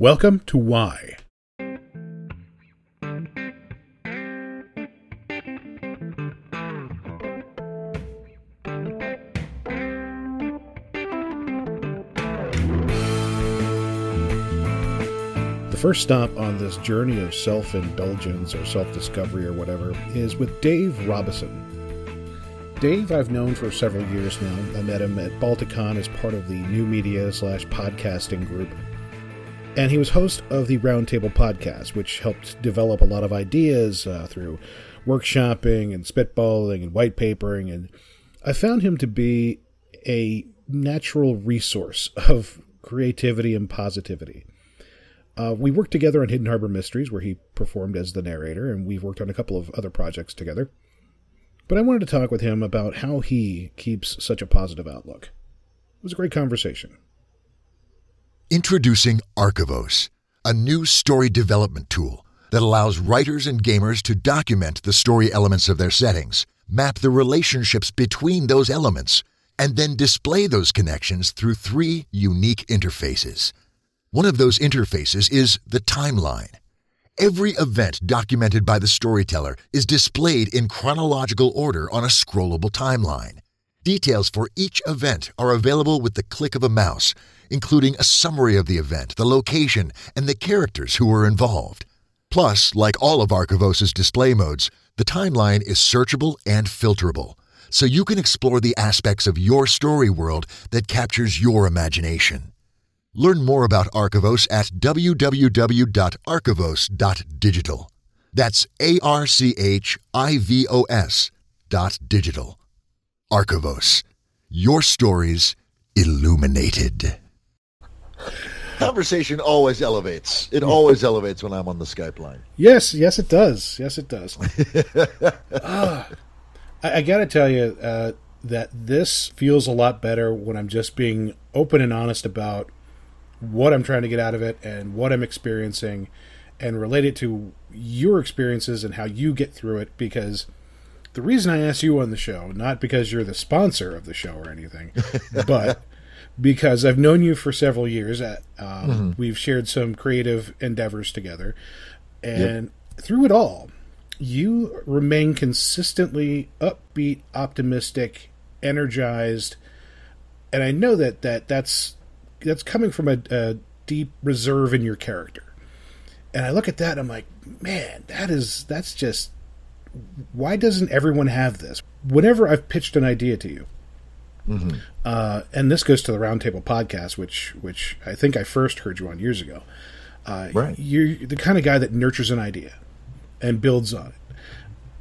Welcome to Why. The first stop on this journey of self indulgence or self discovery or whatever is with Dave Robison. Dave, I've known for several years now. I met him at Balticon as part of the new media slash podcasting group. And he was host of the Roundtable podcast, which helped develop a lot of ideas uh, through workshopping and spitballing and white papering. And I found him to be a natural resource of creativity and positivity. Uh, we worked together on Hidden Harbor Mysteries, where he performed as the narrator, and we've worked on a couple of other projects together. But I wanted to talk with him about how he keeps such a positive outlook. It was a great conversation. Introducing Archivos, a new story development tool that allows writers and gamers to document the story elements of their settings, map the relationships between those elements, and then display those connections through three unique interfaces. One of those interfaces is the timeline. Every event documented by the storyteller is displayed in chronological order on a scrollable timeline. Details for each event are available with the click of a mouse, including a summary of the event, the location, and the characters who were involved. Plus, like all of Archivos' display modes, the timeline is searchable and filterable, so you can explore the aspects of your story world that captures your imagination. Learn more about Archivos at www.archivos.digital. That's A R C H I V O S dot digital. Archivos. Your stories illuminated. Conversation always elevates. It always elevates when I'm on the Skype line. Yes, yes, it does. Yes, it does. Ah, I, I got to tell you uh, that this feels a lot better when I'm just being open and honest about what I'm trying to get out of it and what I'm experiencing and relate it to your experiences and how you get through it because the reason I asked you on the show, not because you're the sponsor of the show or anything, but because I've known you for several years. At, um, Mm-hmm. We've shared some creative endeavors together. And through it all, you remain consistently upbeat, optimistic, energized. And I know that, that that's that's coming from a, a deep reserve in your character. And I look at that, and I'm like, man, that is that's just why doesn't everyone have this? Whenever I've pitched an idea to you, uh, and this goes to the Roundtable podcast, which which I think I first heard you on years ago. Uh, Right. You're the kind of guy that nurtures an idea and builds on it,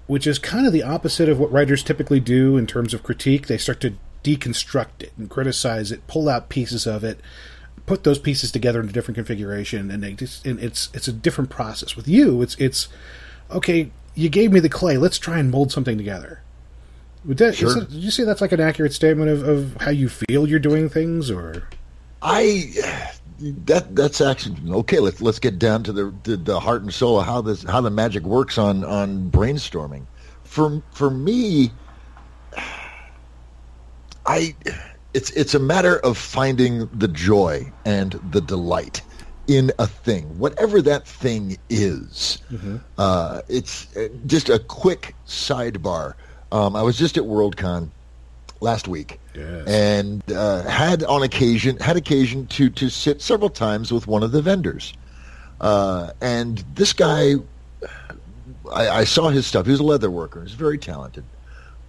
which is kind of the opposite of what writers typically do in terms of critique. They start to deconstruct it and criticize it, pull out pieces of it, put those pieces together in a different configuration, and, they just, and it's it's a different process. With you, it's it's okay. You gave me the clay. Let's try and mold something together. Would that, is Sure. that- did you say that's like an accurate statement of, of how you feel you're doing things, or I that that's actually okay. Let's let's get down to the, the the heart and soul of how this how the magic works on on brainstorming. For for me, I it's it's a matter of finding the joy and the delight in a thing, whatever that thing is. Uh, it's uh, just a quick sidebar. Um, I was just at Worldcon last week, Yes. and uh, had on occasion had occasion to to sit several times with one of the vendors. Uh, and this guy, I, I saw his stuff. He was a leather worker. He's very talented,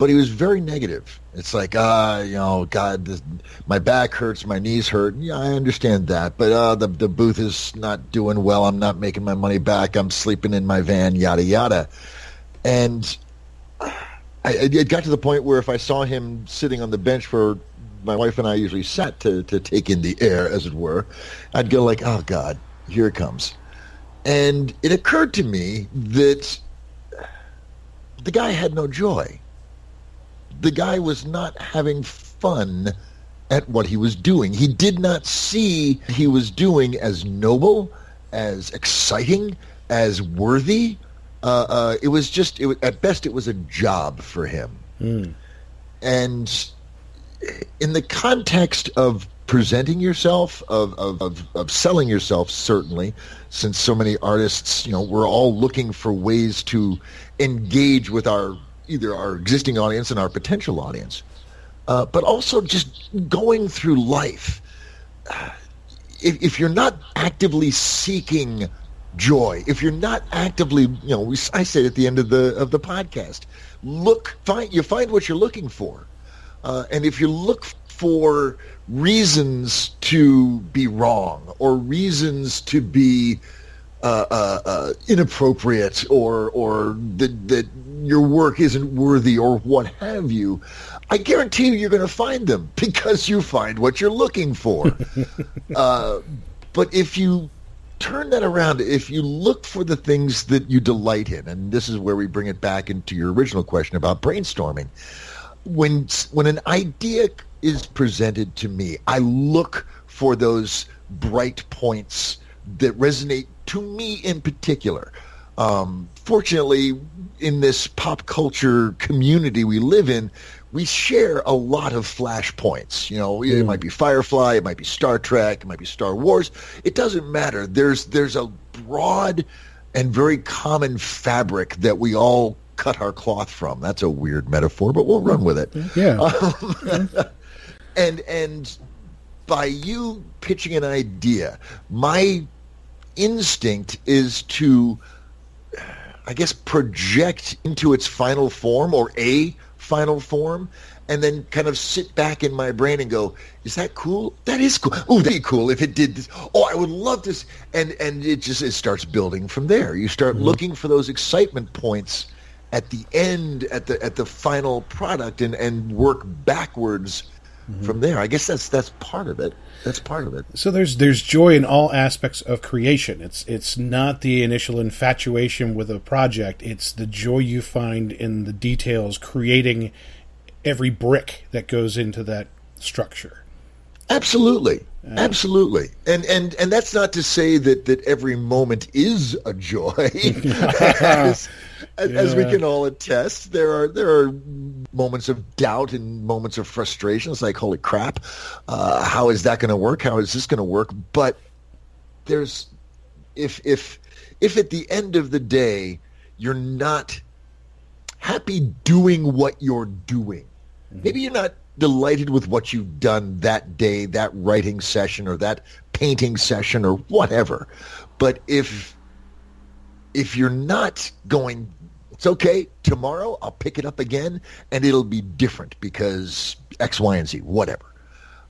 but he was very negative. It's like, ah, you know, God, this, my back hurts, my knees hurt. Yeah, I understand that, but uh, the the booth is not doing well. I'm not making my money back. I'm sleeping in my van. Yada yada, and I, it got to the point where if I saw him sitting on the bench where my wife and I usually sat to, to take in the air, as it were, I'd go like, oh, God, here it comes. And it occurred to me that the guy had no joy. The guy was not having fun at what he was doing. He did not see he was doing as noble, as exciting, as worthy. Uh, uh, it was just, it was, at best, it was a job for him. And in the context of presenting yourself, of, of, of, of selling yourself, certainly, since so many artists, you know, we're all looking for ways to engage with our either our existing audience and our potential audience, uh, but also just going through life. If, if you're not actively seeking joy, if you're not actively, you know, we, I said at the end of the of the podcast, look, find you find what you're looking for, uh, and if you look for reasons to be wrong or reasons to be uh, uh, uh, inappropriate or or that that your work isn't worthy or what have you, I guarantee you you're going to find them because you find what you're looking for. uh, but if you turn that around, if you look for the things that you delight in, and this is where we bring it back into your original question about brainstorming, when when an idea is presented to me, I look for those bright points that resonate to me in particular. Um, fortunately, in this pop culture community we live in, we share a lot of flashpoints. You know, mm. it might be Firefly, it might be Star Trek, it might be Star Wars. It doesn't matter. There's there's a broad and very common fabric that we all cut our cloth from. That's a weird metaphor, but we'll run with it. Yeah. Um, and and by you pitching an idea, my instinct is to, I guess, project into its final form or a final form, and then kind of sit back in my brain and go, "Is that cool? That is cool. Oh, that'd be cool if it did this. Oh, I would love this." And and it just it starts building from there. You start mm-hmm. looking for those excitement points at the end, at the at the final product, and and work backwards mm-hmm. from there. I guess that's that's part of it. That's part of it. So there's there's joy in all aspects of creation. It's it's not the initial infatuation with a project. It's the joy you find in the details, creating every brick that goes into that structure. Absolutely. Uh, Absolutely. And and and that's not to say that that every moment is a joy. as, yeah. as, we can all attest, there are there are moments of doubt and moments of frustration. It's like, holy crap, uh, how is that going to work? How is this going to work? But there's if if if at the end of the day you're not happy doing what you're doing, mm-hmm. maybe you're not delighted with what you've done that day, that writing session or that painting session or whatever. But if if you're not going it's okay. Tomorrow I'll pick it up again and it'll be different because X, Y, and Z, whatever.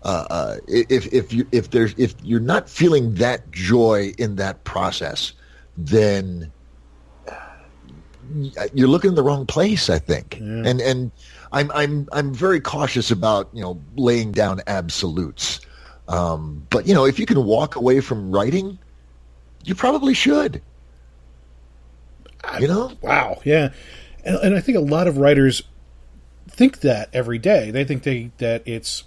Uh, uh, if if you if there's if you're not feeling that joy in that process, then you're looking in the wrong place. I think, yeah. and and I'm I'm I'm very cautious about you know laying down absolutes. Um, but you know, if you can walk away from writing, you probably should. You know? Wow. Yeah. And, and I think a lot of writers think that every day. They think they that it's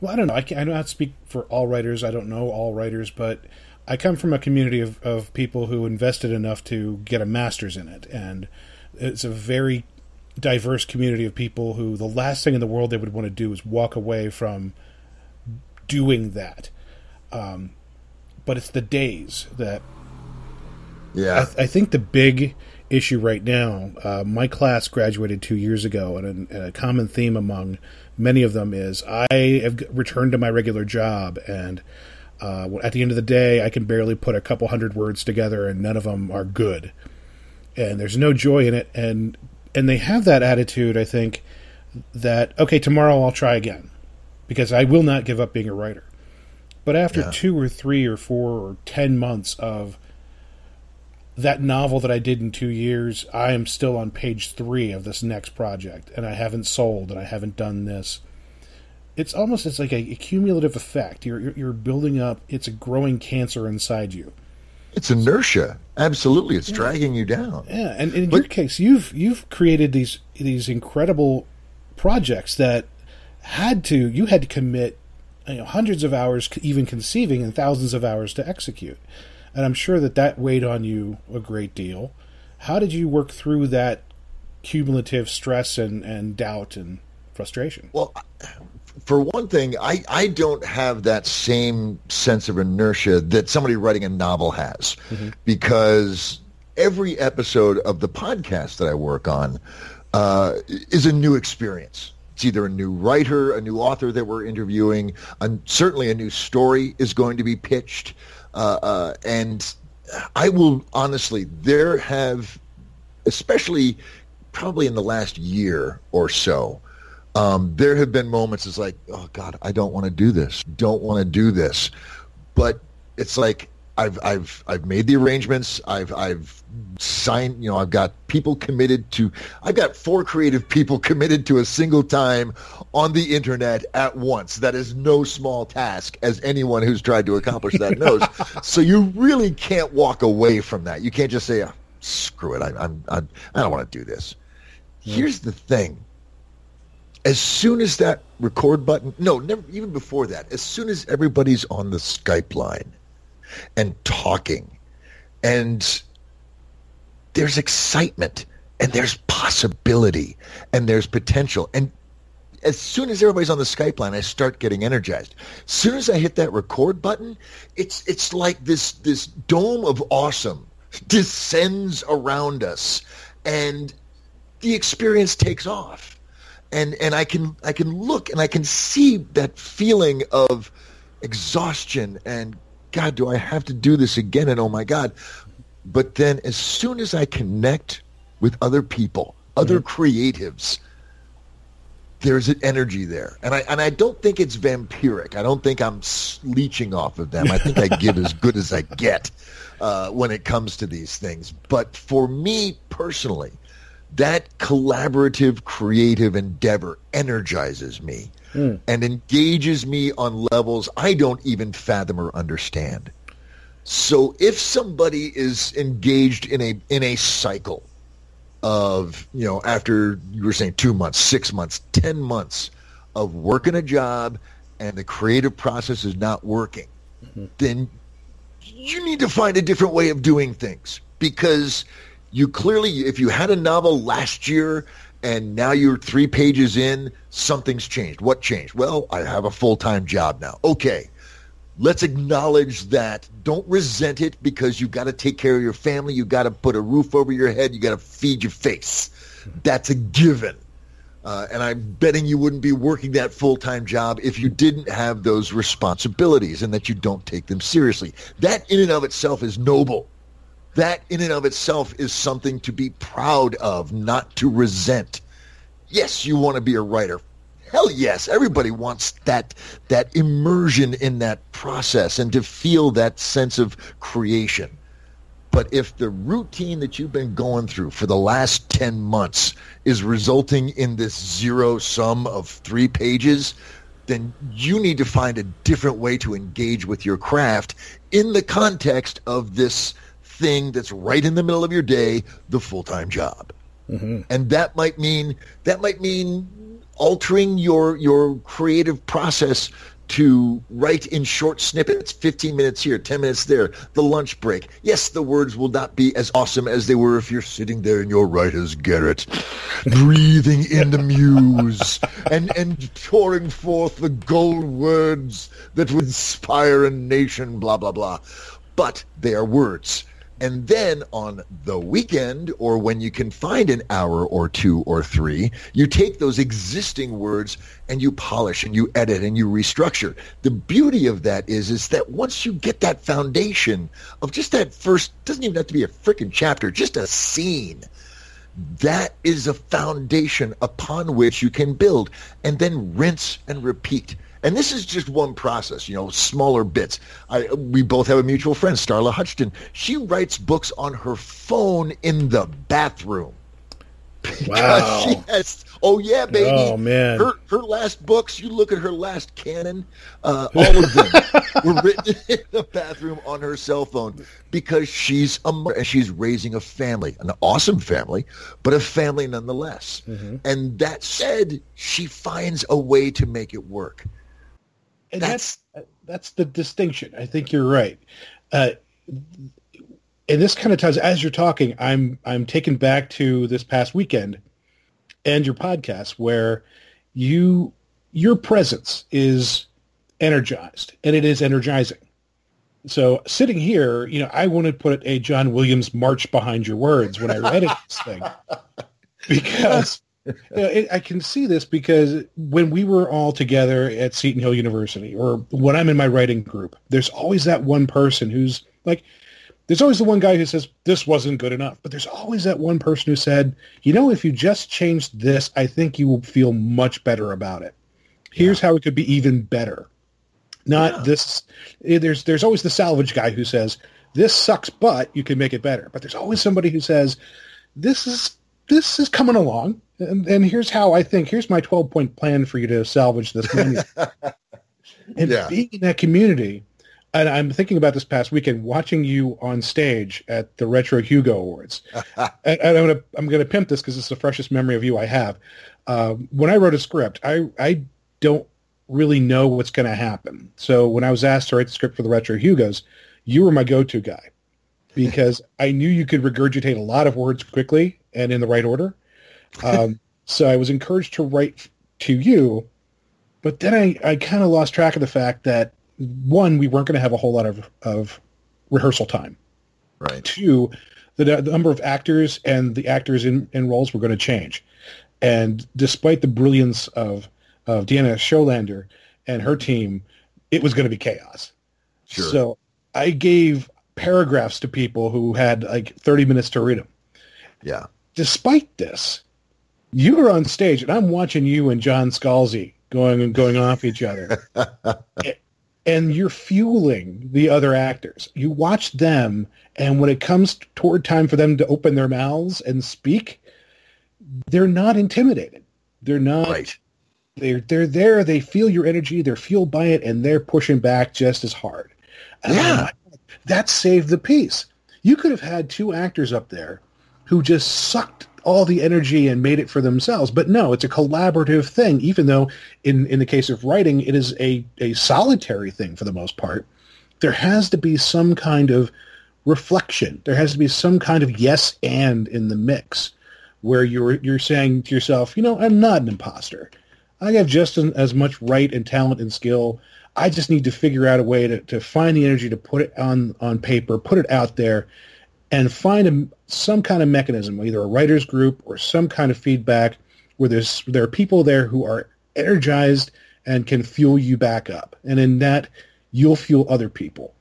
well, I don't know. I, can, I don't speak for all writers. I don't know all writers, but I come from a community of, of people who invested enough to get a master's in it, and it's a very diverse community of people who the last thing in the world they would want to do is walk away from doing that. Um, but it's the days that. Yeah. I, th- I think the big issue right now, uh, my class graduated two years ago, and a, and a common theme among many of them is I have returned to my regular job, and uh, at the end of the day, I can barely put a couple hundred words together, and none of them are good. And there's no joy in it, and and they have that attitude, I think, that okay, tomorrow I'll try again, because I will not give up being a writer. But after yeah. two or three or four or ten months of that novel that I did in two years, I am still on page three of this next project, and I haven't sold, and I haven't done this. It's almost it's like a, a cumulative effect. You're, you're, you're building up. It's a growing cancer inside you. It's inertia. Absolutely, it's yeah. dragging you down. Yeah, and, and in but, your case, you've you've created these these incredible projects that had to you had to commit you know, hundreds of hours, even conceiving, and thousands of hours to execute. And I'm sure that that weighed on you a great deal. How did you work through that cumulative stress and, and doubt and frustration? Well, for one thing, I, I don't have that same sense of inertia that somebody writing a novel has mm-hmm. because every episode of the podcast that I work on uh, is a new experience. It's either a new writer, a new author that we're interviewing, and certainly a new story is going to be pitched. Uh, uh, and I will honestly, there have, especially probably in the last year or so, um, there have been moments it's like, oh God, I don't want to do this. Don't want to do this. But it's like I've I've I've made the arrangements. I've I've signed. You know, I've got people committed to. I've got four creative people committed to a single time on the internet at once. That is no small task, as anyone who's tried to accomplish that knows. so you really can't walk away from that. You can't just say, oh, "Screw it, I, I'm, I'm I don't want to do this." Hmm. Here's the thing as soon as that record button, no, never, even before that, as soon as everybody's on the Skype line and talking and there's excitement and there's possibility and there's potential. And as soon as everybody's on the Skype line, I start getting energized. As soon as I hit that record button, it's it's like this this dome of awesome descends around us and the experience takes off and and I can I can look and I can see that feeling of exhaustion and God, do I have to do this again? And oh my God! But then, as soon as I connect with other people, other mm-hmm. creatives, there's an energy there, and I and I don't think it's vampiric. I don't think I'm leeching off of them. I think I give as good as I get uh, when it comes to these things. But for me personally, that collaborative, creative endeavor energizes me mm. and engages me on levels I don't even fathom or understand. So if somebody is engaged in a in a cycle of, you know, after you were saying 2 months, 6 months, 10 months of working a job and the creative process is not working, mm-hmm. then you need to find a different way of doing things because you clearly, if you had a novel last year and now you're three pages in, something's changed. What changed? Well, I have a full-time job now. Okay. Let's acknowledge that. Don't resent it because you've got to take care of your family. You've got to put a roof over your head. You've got to feed your face. That's a given. Uh, and I'm betting you wouldn't be working that full-time job if you didn't have those responsibilities and that you don't take them seriously. That in and of itself is noble that in and of itself is something to be proud of, not to resent. Yes, you want to be a writer. Hell yes, everybody wants that that immersion in that process and to feel that sense of creation. But if the routine that you've been going through for the last 10 months is resulting in this zero sum of 3 pages, then you need to find a different way to engage with your craft in the context of this thing that's right in the middle of your day, the full-time job. Mm-hmm. And that might mean that might mean altering your your creative process to write in short snippets, 15 minutes here, 10 minutes there, the lunch break. Yes, the words will not be as awesome as they were if you're sitting there in your writer's garret, breathing in the muse and, and pouring forth the gold words that would inspire a nation, blah, blah, blah. But they are words. And then on the weekend or when you can find an hour or two or three, you take those existing words and you polish and you edit and you restructure. The beauty of that is is that once you get that foundation of just that first doesn't even have to be a freaking chapter, just a scene. That is a foundation upon which you can build and then rinse and repeat. And this is just one process, you know, smaller bits. I, we both have a mutual friend, Starla Huchton. She writes books on her phone in the bathroom. Wow. she has, oh yeah, baby. Oh man. Her her last books, you look at her last canon, uh, all of them were written in the bathroom on her cell phone because she's a she's raising a family, an awesome family, but a family nonetheless. Mm-hmm. And that said, she finds a way to make it work and that's that's, that's the distinction. I think you're right. Uh, and this kind of ties as you're talking. I'm I'm taken back to this past weekend and your podcast where you your presence is energized and it is energizing. So sitting here, you know, I wanted to put a John Williams march behind your words when I read it, this thing because you know, it, I can see this because when we were all together at Seton Hill University or when I'm in my writing group, there's always that one person who's like, there's always the one guy who says this wasn't good enough, but there's always that one person who said, you know, if you just changed this, I think you will feel much better about it. Here's yeah. how it could be even better. Not yeah. this. Eh, there's there's always the salvage guy who says this sucks, but you can make it better. But there's always somebody who says this is this is coming along, and, and here's how I think. Here's my 12 point plan for you to salvage this money. and yeah. being in that community, and I'm thinking about this past weekend, watching you on stage at the Retro Hugo Awards. and, and, I'm gonna I'm gonna pimp this because it's the freshest memory of you I have. Uh, when I wrote a script, I I don't really know what's going to happen. So when I was asked to write the script for the Retro Hugos, you were my go-to guy because I knew you could regurgitate a lot of words quickly and in the right order. Um, so I was encouraged to write to you, but then I, I kind of lost track of the fact that one, we weren't going to have a whole lot of, of rehearsal time. Right. Two, the, the number of actors and the actors in, in roles were going to change. And despite the brilliance of of Deanna Scholander and her team, it was going to be chaos. Sure. So I gave paragraphs to people who had like 30 minutes to read them. Yeah. Despite this, you were on stage and I'm watching you and John Scalzi going and going off each other. and you're fueling the other actors. You watch them and when it comes toward time for them to open their mouths and speak, they're not intimidated. They're not right. They're they're there. They feel your energy. They're fueled by it, and they're pushing back just as hard. Yeah, that saved the piece. You could have had two actors up there who just sucked all the energy and made it for themselves. But no, it's a collaborative thing. Even though in in the case of writing, it is a a solitary thing for the most part. There has to be some kind of reflection. There has to be some kind of yes and in the mix where you're you're saying to yourself, you know, I'm not an imposter. I have just as much right and talent and skill. I just need to figure out a way to, to find the energy to put it on, on paper, put it out there, and find a, some kind of mechanism, either a writer's group or some kind of feedback where there's there are people there who are energized and can fuel you back up. And in that, you'll fuel other people.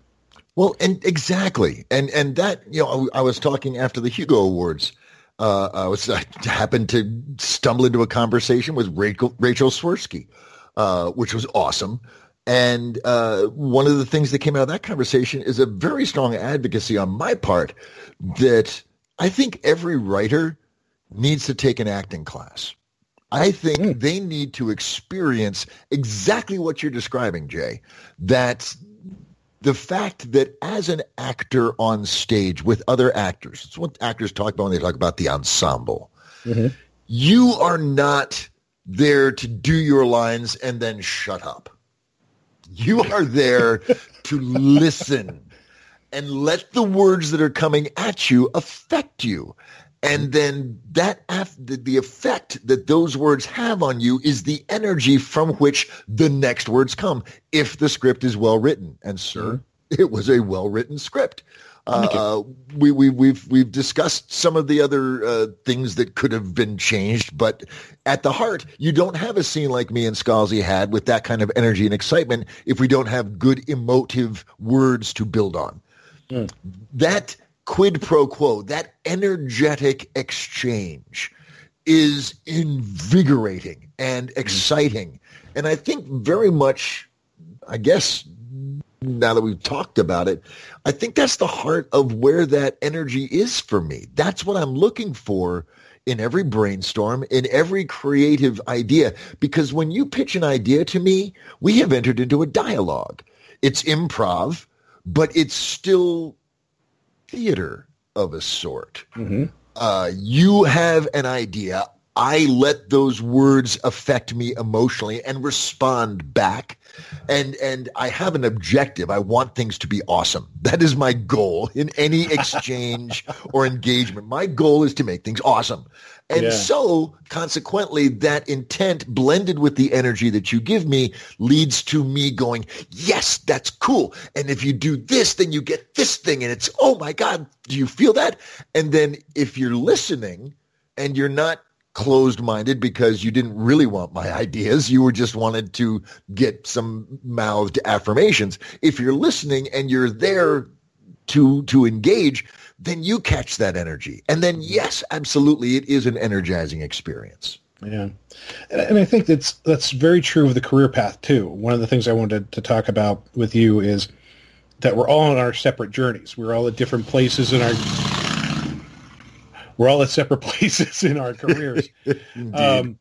Well, and exactly. And and that, you know, I was talking after the Hugo Awards uh, I was I happened to stumble into a conversation with Rachel Rachel Swirsky, uh, which was awesome. And uh, one of the things that came out of that conversation is a very strong advocacy on my part that I think every writer needs to take an acting class. I think mm. they need to experience exactly what you're describing, Jay. That the fact that as an actor on stage with other actors, it's what actors talk about when they talk about the ensemble. Mm-hmm. You are not there to do your lines and then shut up. You are there to listen and let the words that are coming at you affect you. And then that the effect that those words have on you is the energy from which the next words come. If the script is well written, and sir, mm-hmm. it was a well written script. Uh, we, we, we've we've discussed some of the other uh, things that could have been changed, but at the heart, you don't have a scene like me and Scalzi had with that kind of energy and excitement if we don't have good emotive words to build on. Mm. That quid pro quo, that energetic exchange is invigorating and mm-hmm. exciting. And I think very much, I guess, now that we've talked about it, I think that's the heart of where that energy is for me. That's what I'm looking for in every brainstorm, in every creative idea. Because when you pitch an idea to me, we have entered into a dialogue. It's improv, but it's still theater of a sort. Mm-hmm. Uh, you have an idea. I let those words affect me emotionally and respond back. And and I have an objective. I want things to be awesome. That is my goal in any exchange or engagement. My goal is to make things awesome. And yeah. so consequently, that intent blended with the energy that you give me leads to me going, yes, that's cool. And if you do this, then you get this thing. And it's, oh my God, do you feel that? And then if you're listening and you're not closed minded because you didn't really want my ideas. You were just wanted to get some mouthed affirmations. If you're listening and you're there to, to engage, then you catch that energy. And then, yes, absolutely, it is an energizing experience. Yeah, and I think that's that's very true of the career path too. One of the things I wanted to talk about with you is that we're all on our separate journeys. We're all at different places in our we're all at separate places in our careers. um,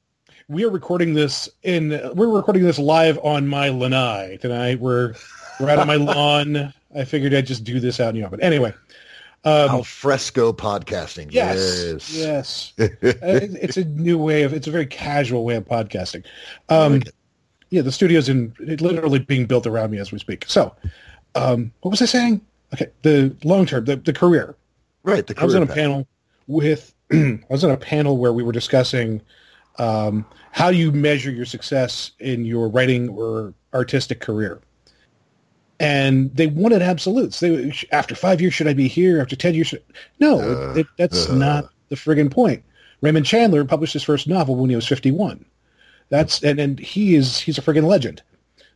we are recording this in we're recording this live on my lanai tonight. We're we're out on my lawn. I figured I'd just do this out in the open. Anyway, um, Al fresco podcasting. Yes, yes. yes. it's a new way of. It's a very casual way of podcasting. Um, like yeah, the studio's in literally being built around me as we speak. So, um, what was I saying? Okay, the long term, the, the career. Right. The career I was on a path. panel with. I was on a panel where we were discussing um, how you measure your success in your writing or artistic career and they wanted absolutes. They after five years should I be here? After ten years, should... no, uh, it, that's uh, not the friggin' point. Raymond Chandler published his first novel when he was fifty one. That's and and he is he's a friggin' legend.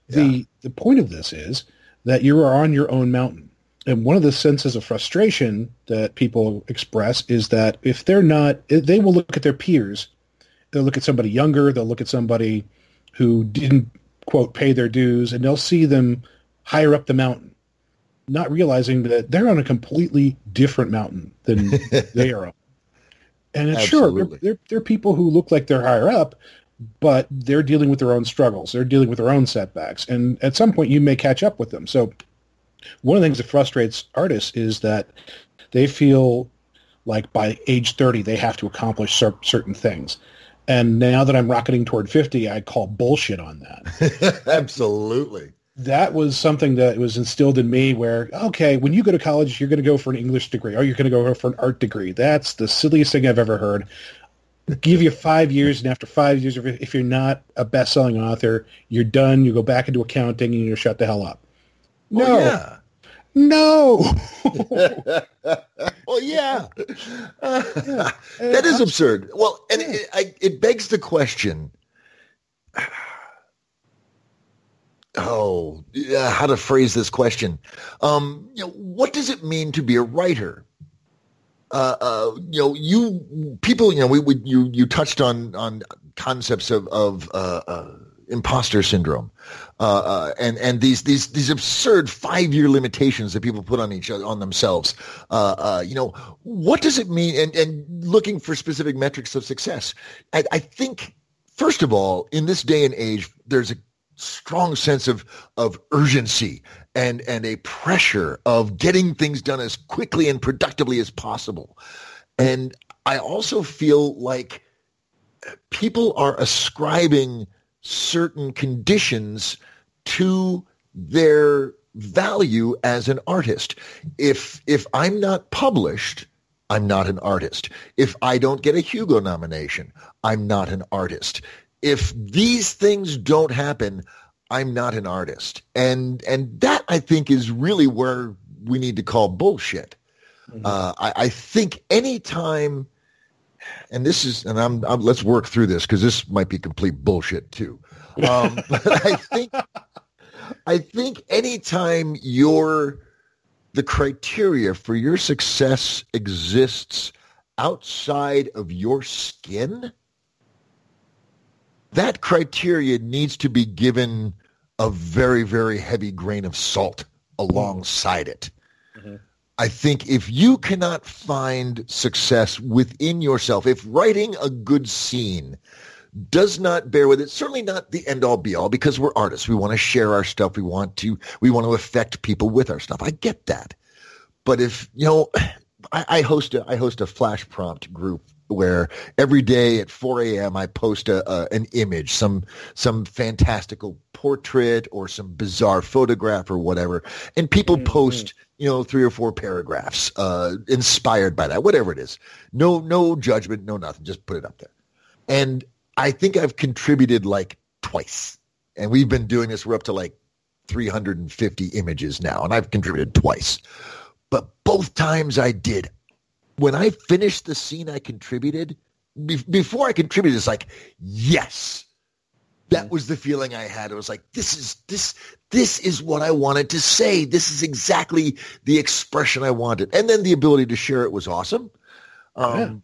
The yeah. the point of this is that you are on your own mountain. And one of the senses of frustration that people express is that if they're not, they will look at their peers. They'll look at somebody younger. They'll look at somebody who didn't quote pay their dues, and they'll see them higher up the mountain, not realizing that they're on a completely different mountain than they are. And it's sure, they're, they're, they're people who look like they're higher up, but they're dealing with their own struggles. They're dealing with their own setbacks. And at some point, you may catch up with them. So one of the things that frustrates artists is that they feel like by age 30, they have to accomplish cer- certain things. And now that I'm rocketing toward 50, I call bullshit on that. Absolutely that was something that was instilled in me where, okay, when you go to college, you're going to go for an English degree or you're going to go for an art degree. That's the silliest thing I've ever heard. Give you five years, and after five years, if you're not a best-selling author, you're done. You go back into accounting, and you shut the hell up. No, oh, yeah. no. well, yeah, uh, yeah. that is absurd. Well, and yeah. it, it begs the question oh, how to phrase this question. Um, you know, what does it mean to be a writer? Uh, uh, you know, you people, you know, we, we you you touched on on concepts of of uh, uh imposter syndrome, uh, and and these these these absurd five year limitations that people put on each other on themselves. you know, what does it mean? And and looking for specific metrics of success. I, I think first of all, in this day and age, there's a strong sense of of urgency and and a pressure of getting things done as quickly and productively as possible. And I also feel like people are ascribing certain conditions to their value as an artist. If if I'm not published, I'm not an artist. If I don't get a Hugo nomination, I'm not an artist if these things don't happen, I'm not an artist. And and that I think is really where we need to call bullshit. Mm-hmm. Uh, I, I think anytime, and this is, and I'm, I'm let's work through this because this might be complete bullshit too. Um, but I think, I think anytime your the criteria for your success exists outside of your skin, that criteria needs to be given a very, very heavy grain of salt alongside it. Mm-hmm. I think if you cannot find success within yourself, if writing a good scene does not bear with it, certainly not the end all be all because we're artists. We want to share our stuff. We want to, we want to affect people with our stuff. I get that. But if, you know, I, I host a, I host a flash prompt group where every day at 4 a.m. I post a, an image, some some fantastical portrait or some bizarre photograph or whatever, and people mm-hmm. post you know three or four paragraphs uh, inspired by that, whatever it is. No no judgment, no nothing. Just put it up there, and I think I've contributed like twice, and we've been doing this. We're up to like 350 images now, and I've contributed twice. But both times I did, when I finished the scene I contributed, be- before I contributed, it's like, yes, that was the feeling I had. It was like, this is this this is what I wanted to say. This is exactly the expression I wanted. And then the ability to share it was awesome. Um, yeah.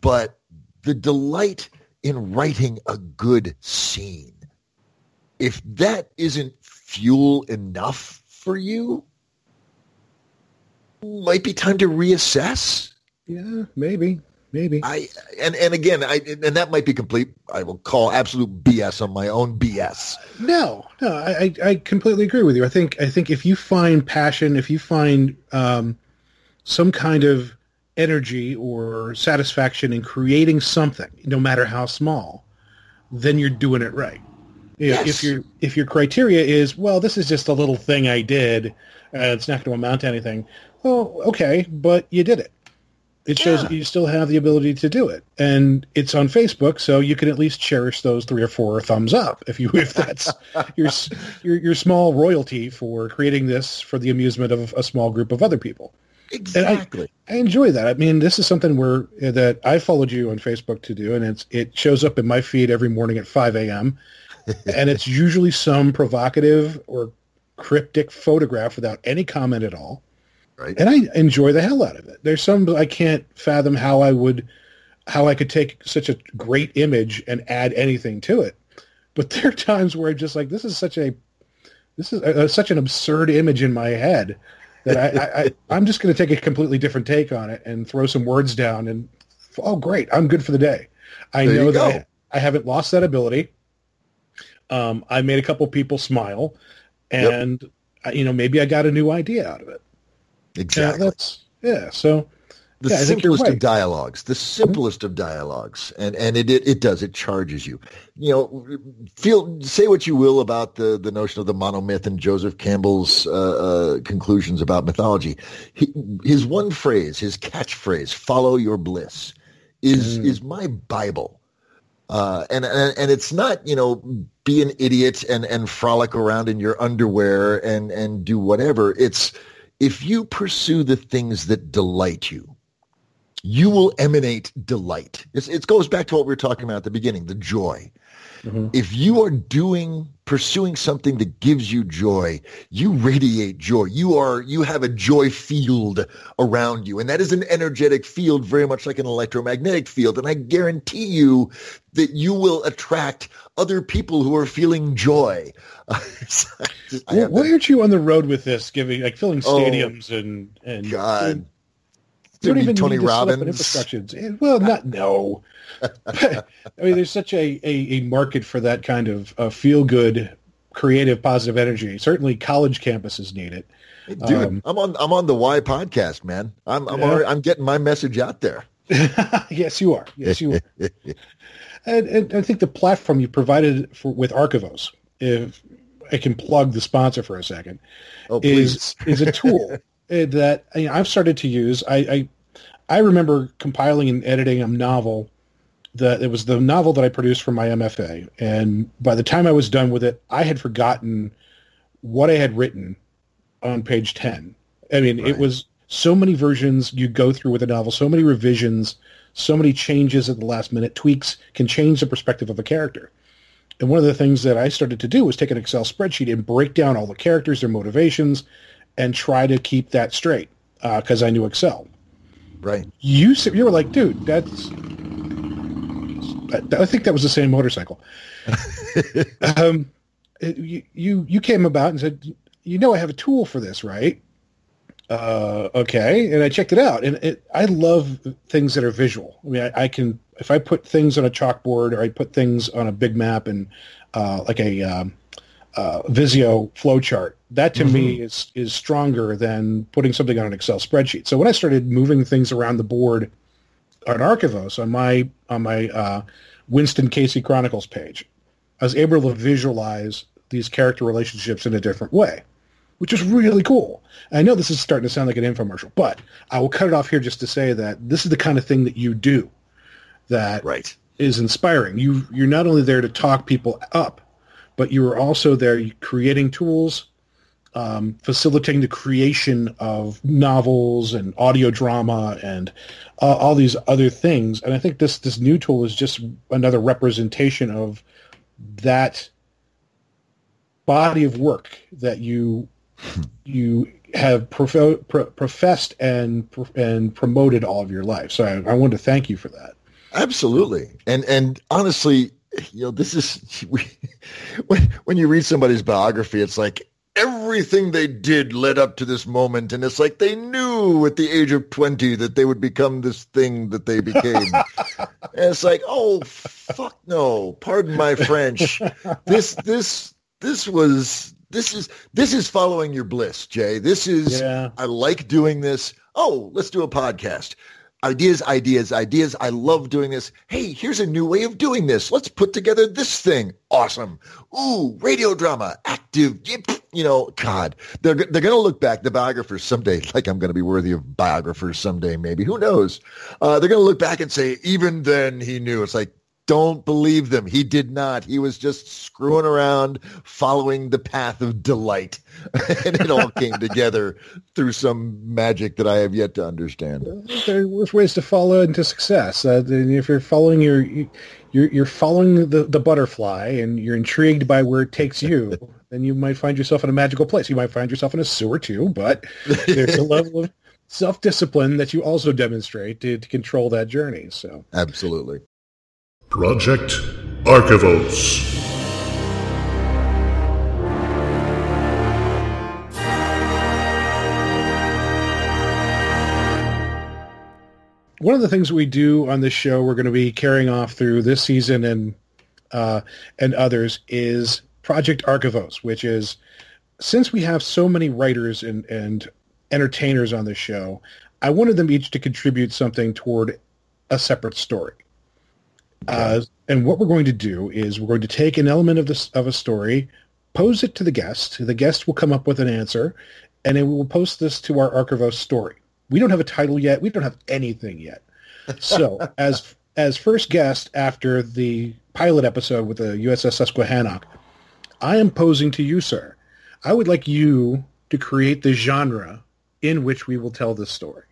But the delight in writing a good scene, if that isn't fuel enough for you, might be time to reassess. Yeah, maybe, maybe. I and and again, I and that might be complete. I will call absolute BS on my own BS. No, no, I I completely agree with you. I think I think if you find passion, if you find um, some kind of energy or satisfaction in creating something, no matter how small, then you're doing it right. Yes. If your if your criteria is well, this is just a little thing I did, uh, it's not going to amount to anything. Well, okay, but you did it. It shows yeah. you still have the ability to do it, and it's on Facebook, so you can at least cherish those three or four thumbs up if you if that's your, your your small royalty for creating this for the amusement of a small group of other people. Exactly. I, I, enjoy that. I mean, this is something where uh, that I followed you on Facebook to do, and it's it shows up in my feed every morning at 5 a.m. and it's usually some provocative or cryptic photograph without any comment at all. Right. And I enjoy the hell out of it. There's some I can't fathom how I would how I could take such a great image and add anything to it. But there are times where I'm just like, this is such a this is a, such an absurd image in my head that I, I, am just going to take a completely different take on it and throw some words down and oh great, I'm good for the day. I there know that I, I, haven't lost that ability. Um, I made a couple people smile, and yep. you know maybe I got a new idea out of it. Exactly. Yeah, that's yeah. So the yeah, simplest right. of dialogues, the simplest mm-hmm. of dialogues, and and it, it it does it charges you. You know, feel say what you will about the the notion of the monomyth and Joseph Campbell's uh, uh, conclusions about mythology. He, his one phrase, his catchphrase, "Follow your bliss," is mm. is my bible. Uh, and, and and it's not you know be an idiot and and frolic around in your underwear and and do whatever. It's if you pursue the things that delight you you will emanate delight. It's, it goes back to what we were talking about at the beginning, the joy. Mm-hmm. If you are doing, pursuing something that gives you joy, you radiate joy. You are, you have a joy field around you. And that is an energetic field, very much like an electromagnetic field. And I guarantee you that you will attract other people who are feeling joy. well, why aren't you on the road with this, giving, like filling oh, stadiums oh, and, and, God. And, you don't even Tony need to Robbins. infrastructure. Eh, well, not no. I mean, there's such a, a, a, market for that kind of uh, feel good, creative, positive energy. Certainly, college campuses need it. Dude, um, I'm on I'm on the Y podcast, man. I'm I'm yeah. already, I'm getting my message out there. yes, you are. Yes, you are. and, and I think the platform you provided for, with Archivos, if I can plug the sponsor for a second, oh, is is a tool Uh, that you know, I've started to use. I, I, I remember compiling and editing a novel that it was the novel that I produced for my MFA, and by the time I was done with it, I had forgotten what I had written on page ten. I mean, right. it was so many versions you go through with a novel, so many revisions, so many changes at the last minute, tweaks can change the perspective of a character. And one of the things that I started to do was take an Excel spreadsheet and break down all the characters, their motivations, and try to keep that straight because uh, I knew Excel. Right. You you were like, dude, that's. I think that was the same motorcycle. um, you, you you came about and said, you know, I have a tool for this, right? Uh, okay, and I checked it out, and it, I love things that are visual. I mean, I, I, can if I put things on a chalkboard or I put things on a big map and uh, like a um, uh, Visio flowchart. That to mm-hmm. me is is stronger than putting something on an Excel spreadsheet. So when I started moving things around the board on Archivos on my on my uh, Winston Casey Chronicles page, I was able to visualize these character relationships in a different way, which is really cool. I know this is starting to sound like an infomercial, but I will cut it off here just to say that this is the kind of thing that you do that right. is inspiring. You you're not only there to talk people up, but you were also there creating tools, um, facilitating the creation of novels and audio drama and uh, all these other things. And I think this this new tool is just another representation of that body of work that you you have prof- pro- professed and and promoted all of your life. So I, I wanted to thank you for that. Absolutely, and and honestly, you know, this is when when you read somebody's biography, it's like everything they did led up to this moment, and it's like they knew at the age of twenty that they would become this thing that they became. and it's like, oh fuck no! Pardon my French. This this this was this is this is following your bliss, Jay. This is yeah. I like doing this. Oh, let's do a podcast ideas, ideas, ideas. I love doing this. Hey, here's a new way of doing this. Let's put together this thing. Awesome. Ooh, radio drama, active. You know, God, they're they're to look back. The biographers someday, like I'm to be worthy of biographers someday. Maybe who knows? Uh, they're to look back and say, even then he knew. It's like don't believe them. He did not. He was just screwing around, following the path of delight. and it all came together through some magic that I have yet to understand. There's ways to follow into success. Uh, if you're following your, you're, you're following the, the butterfly and you're intrigued by where it takes you, then you might find yourself in a magical place. You might find yourself in a sewer too, but there's a level of self-discipline that you also demonstrate to, to control that journey. So absolutely. Project Archivos. One of the things we do on this show, we're going to be carrying off through this season and uh, and others, is Project Archivos, which is since we have so many writers and, and entertainers on this show, I wanted them each to contribute something toward a separate story. Uh, and what we're going to do is we're going to take an element of this of a story, pose it to the guest. The guest will come up with an answer, and then we will post this to our Archivos story. We don't have a title yet. We don't have anything yet. So as as first guest after the pilot episode with the USS Susquehannock, I am posing to you, sir. I would like you to create the genre in which we will tell this story.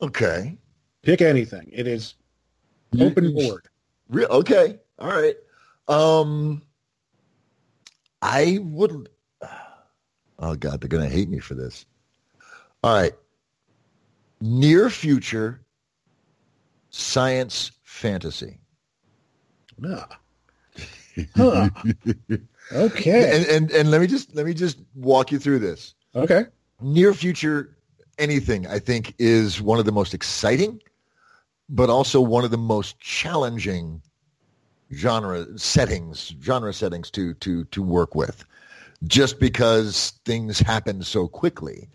Okay. Pick anything. It is Open board. Real okay. All right. Um, I would. Oh God, they're gonna hate me for this. All right. Near future science fantasy. Yeah. Huh. okay. And, and and let me just let me just walk you through this. Okay. Near future anything I think is one of the most exciting but also one of the most challenging genre settings, genre settings to to to work with, just because things happen so quickly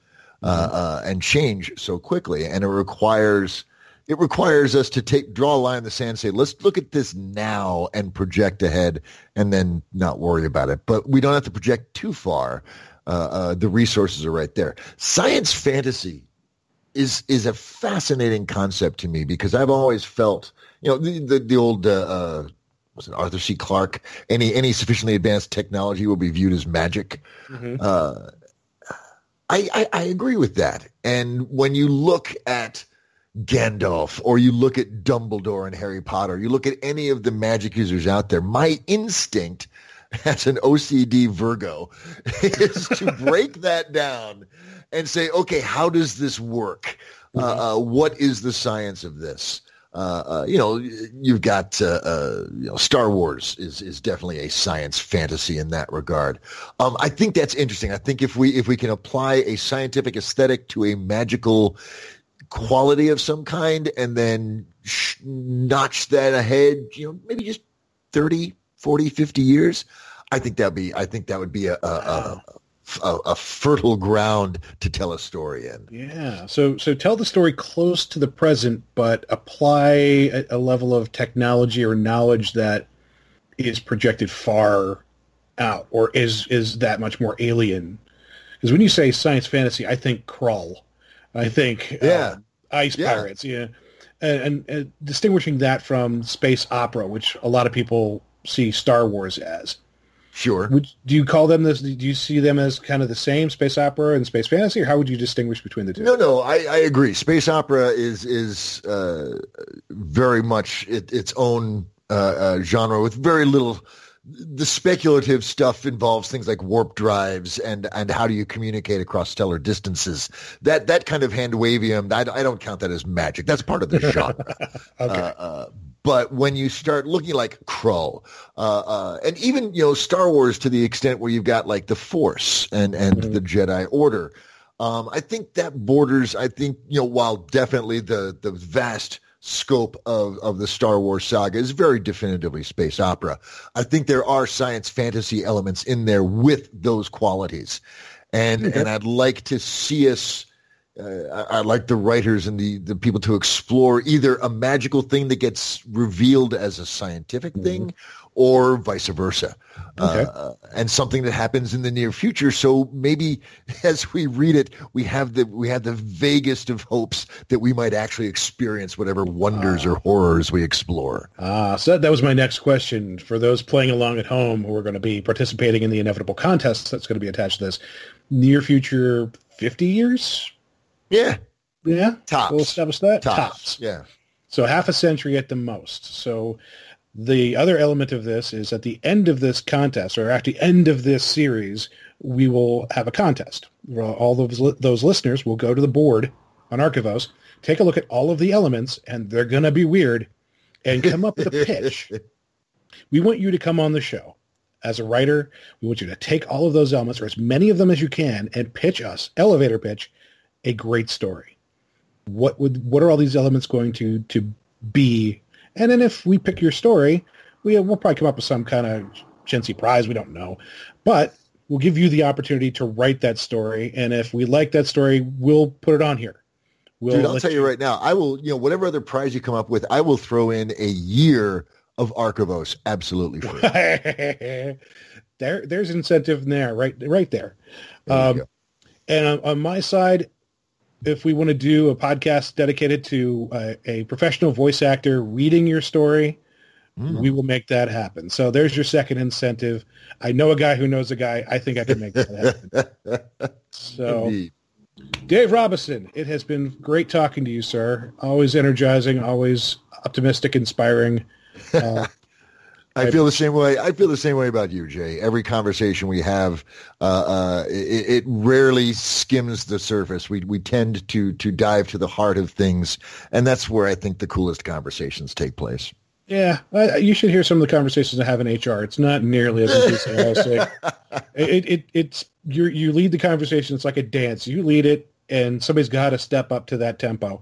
uh, mm-hmm. uh, and change so quickly, and it requires it requires us to take draw a line in the sand, and say let's look at this now and project ahead, and then not worry about it. But we don't have to project too far. Uh, uh the resources are right there. Science fantasy is is a fascinating concept to me because I've always felt, you know, the the, the old uh, uh, was it Arthur C. Clarke? Any any sufficiently advanced technology will be viewed as magic. Mm-hmm. Uh, I, I, I agree with that. And when you look at Gandalf or you look at Dumbledore and Harry Potter, you look at any of the magic users out there, my instinct as an OCD Virgo is to break that down and say, okay, how does this work? Uh, mm-hmm. Uh, what is the science of this? Uh, uh, you know, you've got uh, uh, you know, Star Wars is is definitely a science fantasy in that regard. Um, I think that's interesting. I think if we if we can apply a scientific aesthetic to a magical quality of some kind, and then sh- notch that ahead, you know, maybe just 30, 40, 50 years, I think that'd be I think that would be a, a, a a, a fertile ground to tell a story in. Yeah. So so tell the story close to the present, but apply a, a level of technology or knowledge that is projected far out, or is is that much more alien? Because when you say science fantasy, I think Krull, I think Yeah. um, ice Yeah. pirates, yeah, and, and, and distinguishing that from space opera, which a lot of people see Star Wars as. Sure. Would do you call them this? Do you see them as kind of the same space opera and space fantasy, or how would you distinguish between the two? No, no, I, I agree. Space opera is is uh, very much it, its own uh, uh, genre with very little. The speculative stuff involves things like warp drives and and how do you communicate across stellar distances. That that kind of hand wavium, I, I don't count that as magic. That's part of the genre. Okay. But when you start looking like Krull, uh, uh, and even you know Star Wars to the extent where you've got like the Force and and Mhm. the Jedi Order, um, I think that borders. I think you know while definitely the the vast scope of of the Star Wars saga is very definitively space opera. I think there are science fantasy elements in there with those qualities, and Okay. and I'd like to see us uh, I, I like the writers and the, the people to explore either a magical thing that gets revealed as a scientific thing or vice versa. Okay. Uh, and something that happens in the near future. So maybe as we read it, we have the we have the vaguest of hopes that we might actually experience whatever wonders or horrors we explore. Ah, so that, that was my next question for those playing along at home who are going to be participating in the inevitable contest that's going to be attached to this. Near future, fifty years. Yeah. Yeah, Tops. we'll establish that. Tops. Yeah. So half a century at the most. So the other element of this is at the end of this contest, or at the end of this series, we will have a contest. All those those listeners will go to the board on Archivos, take a look at all of the elements, and they're going to be weird, and come up with a pitch. We want you to come on the show as a writer. We want you to take all of those elements, or as many of them as you can, and pitch us, elevator pitch, a great story. What would what are all these elements going to to be? And then if we pick your story, we we'll probably come up with some kind of chintzy prize. We don't know, but we'll give you the opportunity to write that story. And if we like that story, we'll put it on here. We'll Dude, I'll tell you right now, I will, you know, whatever other prize you come up with, I will throw in a year of Archivos absolutely free. there, there's incentive there, right, right there. There Um. And on, on my side, if we want to do a podcast dedicated to uh, a professional voice actor reading your story, Mm. we will make that happen. So there's your second incentive. I know a guy who knows a guy. I think I can make that happen. So Indeed. Dave Robison, it has been great talking to you, sir. Always energizing, always optimistic, inspiring. Uh, I feel the same way. I feel the same way about you, Jay. Every conversation we have, uh, uh, it, it rarely skims the surface. We we tend to to dive to the heart of things, and that's where I think the coolest conversations take place. yeah, I, you should hear some of the conversations I have in HR. It's not nearly as enthusiastic. it, it it's you you lead the conversation. It's like a dance. You lead it, and somebody's got to step up to that tempo.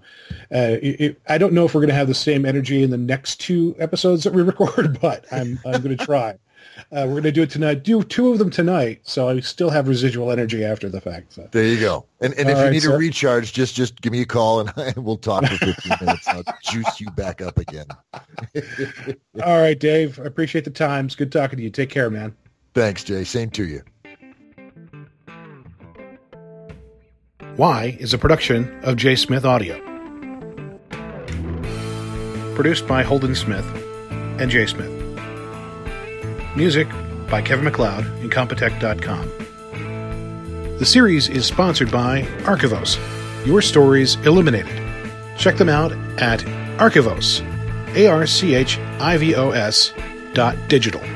Uh, it, it- I don't know if we're going to have the same energy in the next two episodes that we record, but I'm I'm going to try. Uh, we're going to do it tonight. Do two of them tonight, so I still have residual energy after the fact. So. There you go. And and if All you right, need sir. a recharge, just just give me a call and, and we'll talk for 15 minutes. I'll juice you back up again. All right, Dave. I appreciate the time. It's good talking to you. Take care, man. Thanks, Jay. Same to you. Why is a production of Jay Smith Audio. Produced by Holden Smith and Jay Smith. Music by Kevin MacLeod and Compotech.com. The series is sponsored by Archivos, Your Stories Illuminated. Check them out at Archivos, A-R-C-H-I-V-O-S dot digital.